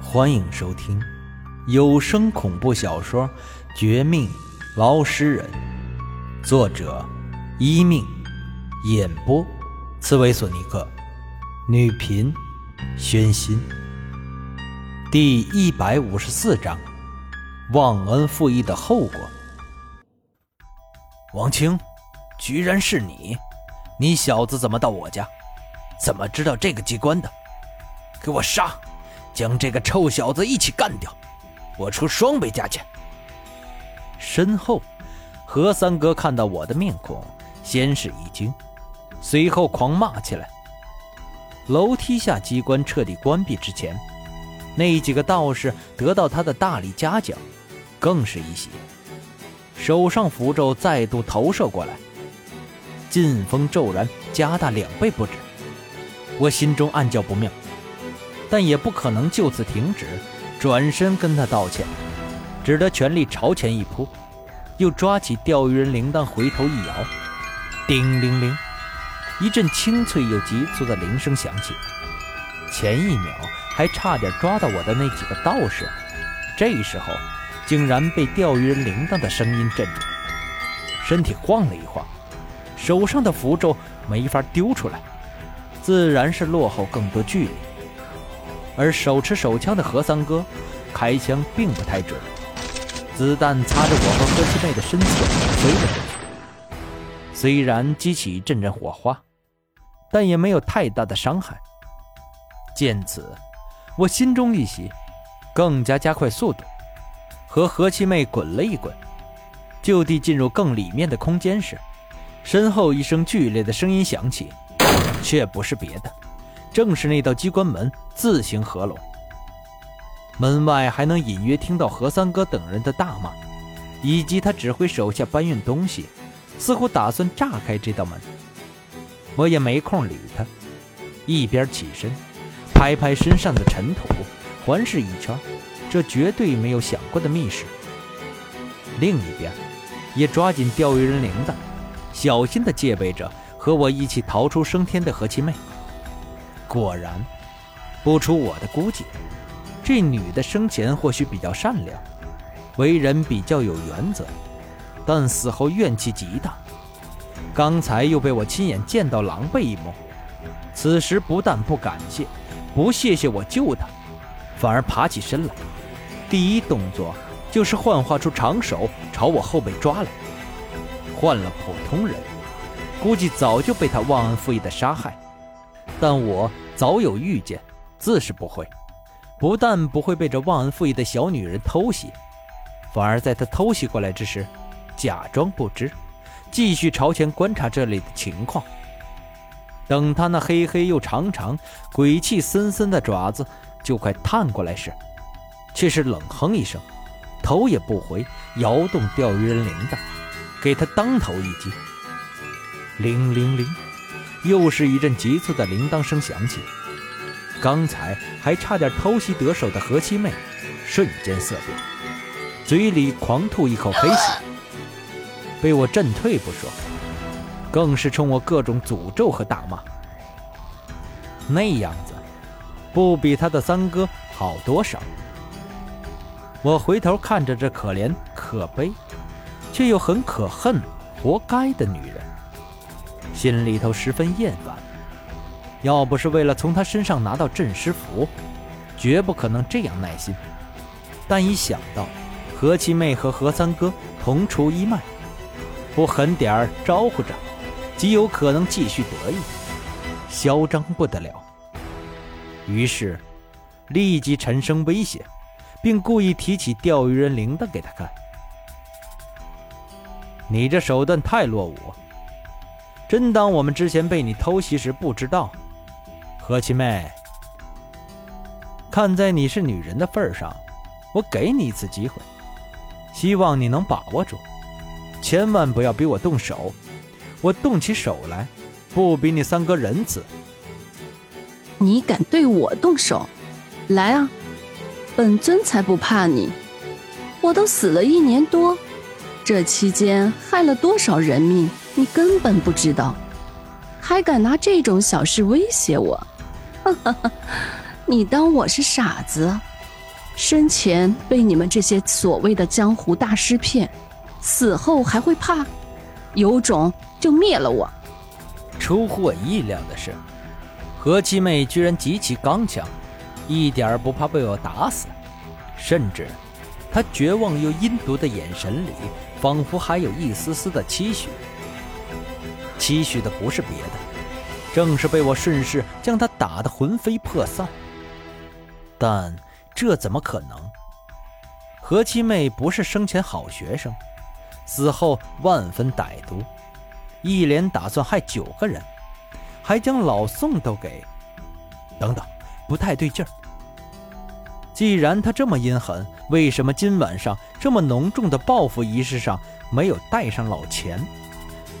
欢迎收听有声恐怖小说《绝命捞尸人》，作者：一命，演播：刺猬索尼克，女频：宣心。第一百五十四章：忘恩负义的后果。王清，居然是你！你小子怎么到我家？怎么知道这个机关的？给我杀！将这个臭小子一起干掉！我出双倍价钱。身后，何三哥看到我的面孔，先是一惊，随后狂骂起来。楼梯下机关彻底关闭之前，那几个道士得到他的大力嘉奖，更是一喜，手上符咒再度投射过来，劲风骤然加大两倍不止。我心中暗叫不妙。但也不可能就此停止，转身跟他道歉，只得全力朝前一扑，又抓起钓鱼人铃铛回头一摇，叮铃铃，一阵清脆又急促的铃声响起。前一秒还差点抓到我的那几个道士，这时候竟然被钓鱼人铃铛的声音震住，身体晃了一晃，手上的符咒没法丢出来，自然是落后更多距离。而手持手枪的何三哥，开枪并不太准，子弹擦着我和何七妹的身子飞了过去。虽然激起一阵阵火花，但也没有太大的伤害。见此，我心中一喜，更加加快速度，和何七妹滚了一滚，就地进入更里面的空间时，身后一声剧烈的声音响起，却不是别的。正是那道机关门自行合拢，门外还能隐约听到何三哥等人的大骂，以及他指挥手下搬运东西，似乎打算炸开这道门。我也没空理他，一边起身，拍拍身上的尘土，环视一圈，这绝对没有想过的密室。另一边，也抓紧钓鱼人铃铛，小心地戒备着和我一起逃出升天的何七妹。果然，不出我的估计，这女的生前或许比较善良，为人比较有原则，但死后怨气极大。刚才又被我亲眼见到狼狈一幕，此时不但不感谢，不谢谢我救她，反而爬起身来，第一动作就是幻化出长手朝我后背抓来。换了普通人，估计早就被他忘恩负义的杀害。但我早有预见，自是不会。不但不会被这忘恩负义的小女人偷袭，反而在她偷袭过来之时，假装不知，继续朝前观察这里的情况。等她那黑黑又长长、鬼气森森的爪子就快探过来时，却是冷哼一声，头也不回，摇动钓鱼人铃铛，给他当头一击。铃铃铃。又是一阵急促的铃铛声响起，刚才还差点偷袭得手的何七妹，瞬间色变，嘴里狂吐一口黑血，被我震退不说，更是冲我各种诅咒和大骂。那样子，不比他的三哥好多少。我回头看着这可怜、可悲，却又很可恨、活该的女人。心里头十分厌烦，要不是为了从他身上拿到镇尸符，绝不可能这样耐心。但一想到何七妹和何三哥同出一脉，不狠点儿招呼着，极有可能继续得意，嚣张不得了。于是，立即沉声威胁，并故意提起钓鱼人铃铛给他看：“你这手段太落伍。”真当我们之前被你偷袭时不知道，何七妹。看在你是女人的份上，我给你一次机会，希望你能把握住，千万不要逼我动手。我动起手来，不比你三哥仁慈。你敢对我动手？来啊！本尊才不怕你！我都死了一年多，这期间害了多少人命？你根本不知道，还敢拿这种小事威胁我？哈哈哈！你当我是傻子？生前被你们这些所谓的江湖大师骗，死后还会怕？有种就灭了我！出乎我意料的是，何七妹居然极其刚强，一点儿不怕被我打死，甚至她绝望又阴毒的眼神里，仿佛还有一丝丝的期许。期许的不是别的，正是被我顺势将他打得魂飞魄散。但这怎么可能？何七妹不是生前好学生。死后万分歹毒，一连打算害九个人，还将老宋都给……等等，不太对劲儿。既然他这么阴狠，为什么今晚上这么浓重的报复仪式上没有带上老钱？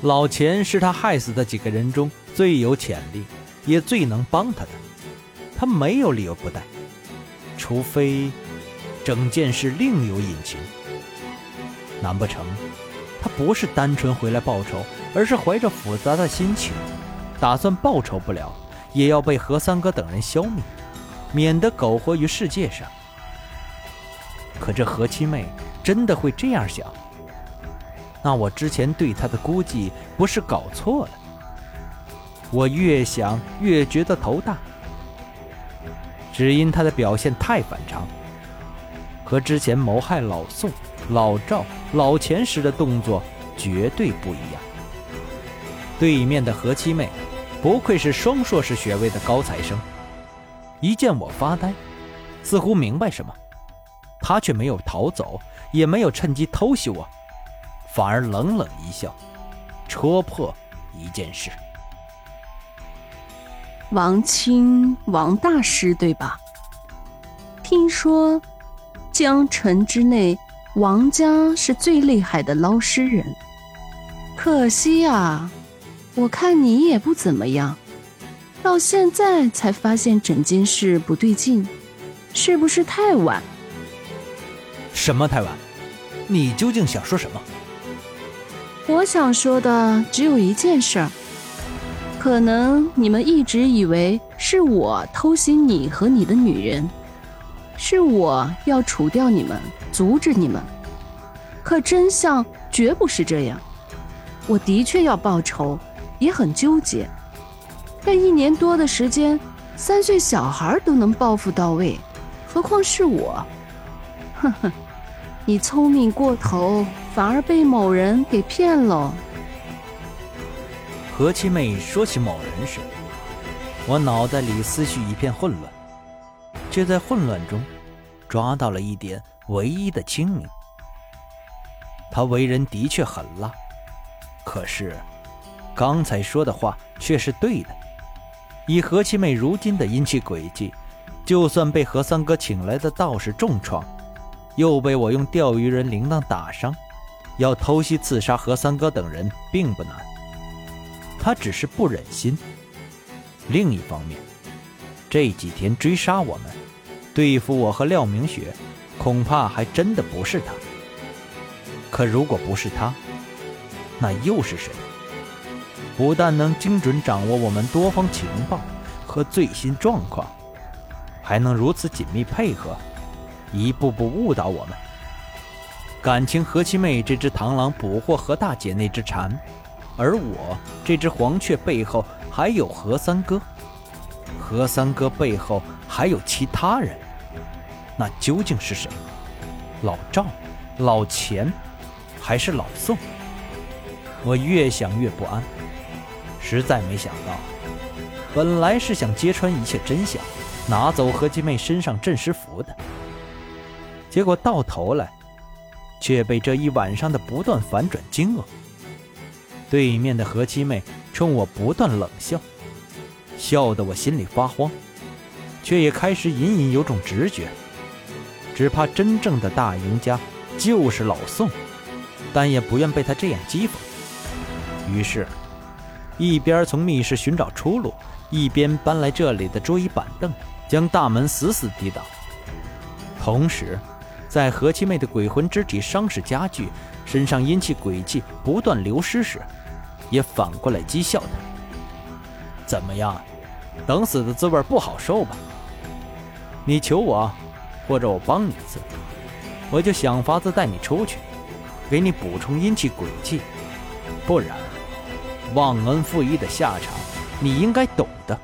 老钱是他害死的几个人中最有潜力，也最能帮他的，他没有理由不带，除非整件事另有隐情。难不成他不是单纯回来报仇，而是怀着复杂的心情，打算报仇不了，也要被何三哥等人消灭，免得苟活于世界上？可这何七妹真的会这样想？那我之前对他的估计不是搞错了？我越想越觉得头大，只因他的表现太反常，和之前谋害老宋。老赵、老钱时的动作绝对不一样。对面的何七妹，不愧是双硕士学位的高材生，一见我发呆，似乎明白什么，她却没有逃走，也没有趁机偷袭我，反而冷冷一笑，戳破一件事：王清，王大师对吧？听说江城之内。王家是最厉害的捞尸人，可惜啊，我看你也不怎么样，到现在才发现整件事不对劲，是不是太晚？什么太晚？你究竟想说什么？我想说的只有一件事儿，可能你们一直以为是我偷袭你和你的女人。是我要除掉你们，阻止你们。可真相绝不是这样。我的确要报仇，也很纠结。但一年多的时间，三岁小孩都能报复到位，何况是我？呵呵，你聪明过头，反而被某人给骗了。何七妹说起某人时，我脑袋里思绪一片混乱。却在混乱中，抓到了一点唯一的清明。他为人的确狠辣，可是，刚才说的话却是对的。以何七妹如今的阴气诡计，就算被何三哥请来的道士重创，又被我用钓鱼人铃铛打伤，要偷袭刺杀何三哥等人并不难。他只是不忍心。另一方面，这几天追杀我们，对付我和廖明雪，恐怕还真的不是他。可如果不是他，那又是谁？不但能精准掌握我们多方情报和最新状况，还能如此紧密配合，一步步误导我们。感情何七妹这只螳螂捕获何大姐那只蝉，而我这只黄雀背后还有何三哥。何三哥背后还有其他人，那究竟是谁？老赵、老钱，还是老宋？我越想越不安，实在没想到，本来是想揭穿一切真相，拿走何七妹身上镇尸符的，结果到头来，却被这一晚上的不断反转惊愕。对面的何七妹冲我不断冷笑。笑得我心里发慌，却也开始隐隐有种直觉，只怕真正的大赢家就是老宋，但也不愿被他这样讥讽。于是，一边从密室寻找出路，一边搬来这里的桌椅板凳，将大门死死抵挡。同时，在何七妹的鬼魂之体伤势加剧，身上阴气鬼气不断流失时，也反过来讥笑他。怎么样，等死的滋味不好受吧？你求我，或者我帮你一次，我就想法子带你出去，给你补充阴气鬼气。不然，忘恩负义的下场，你应该懂的。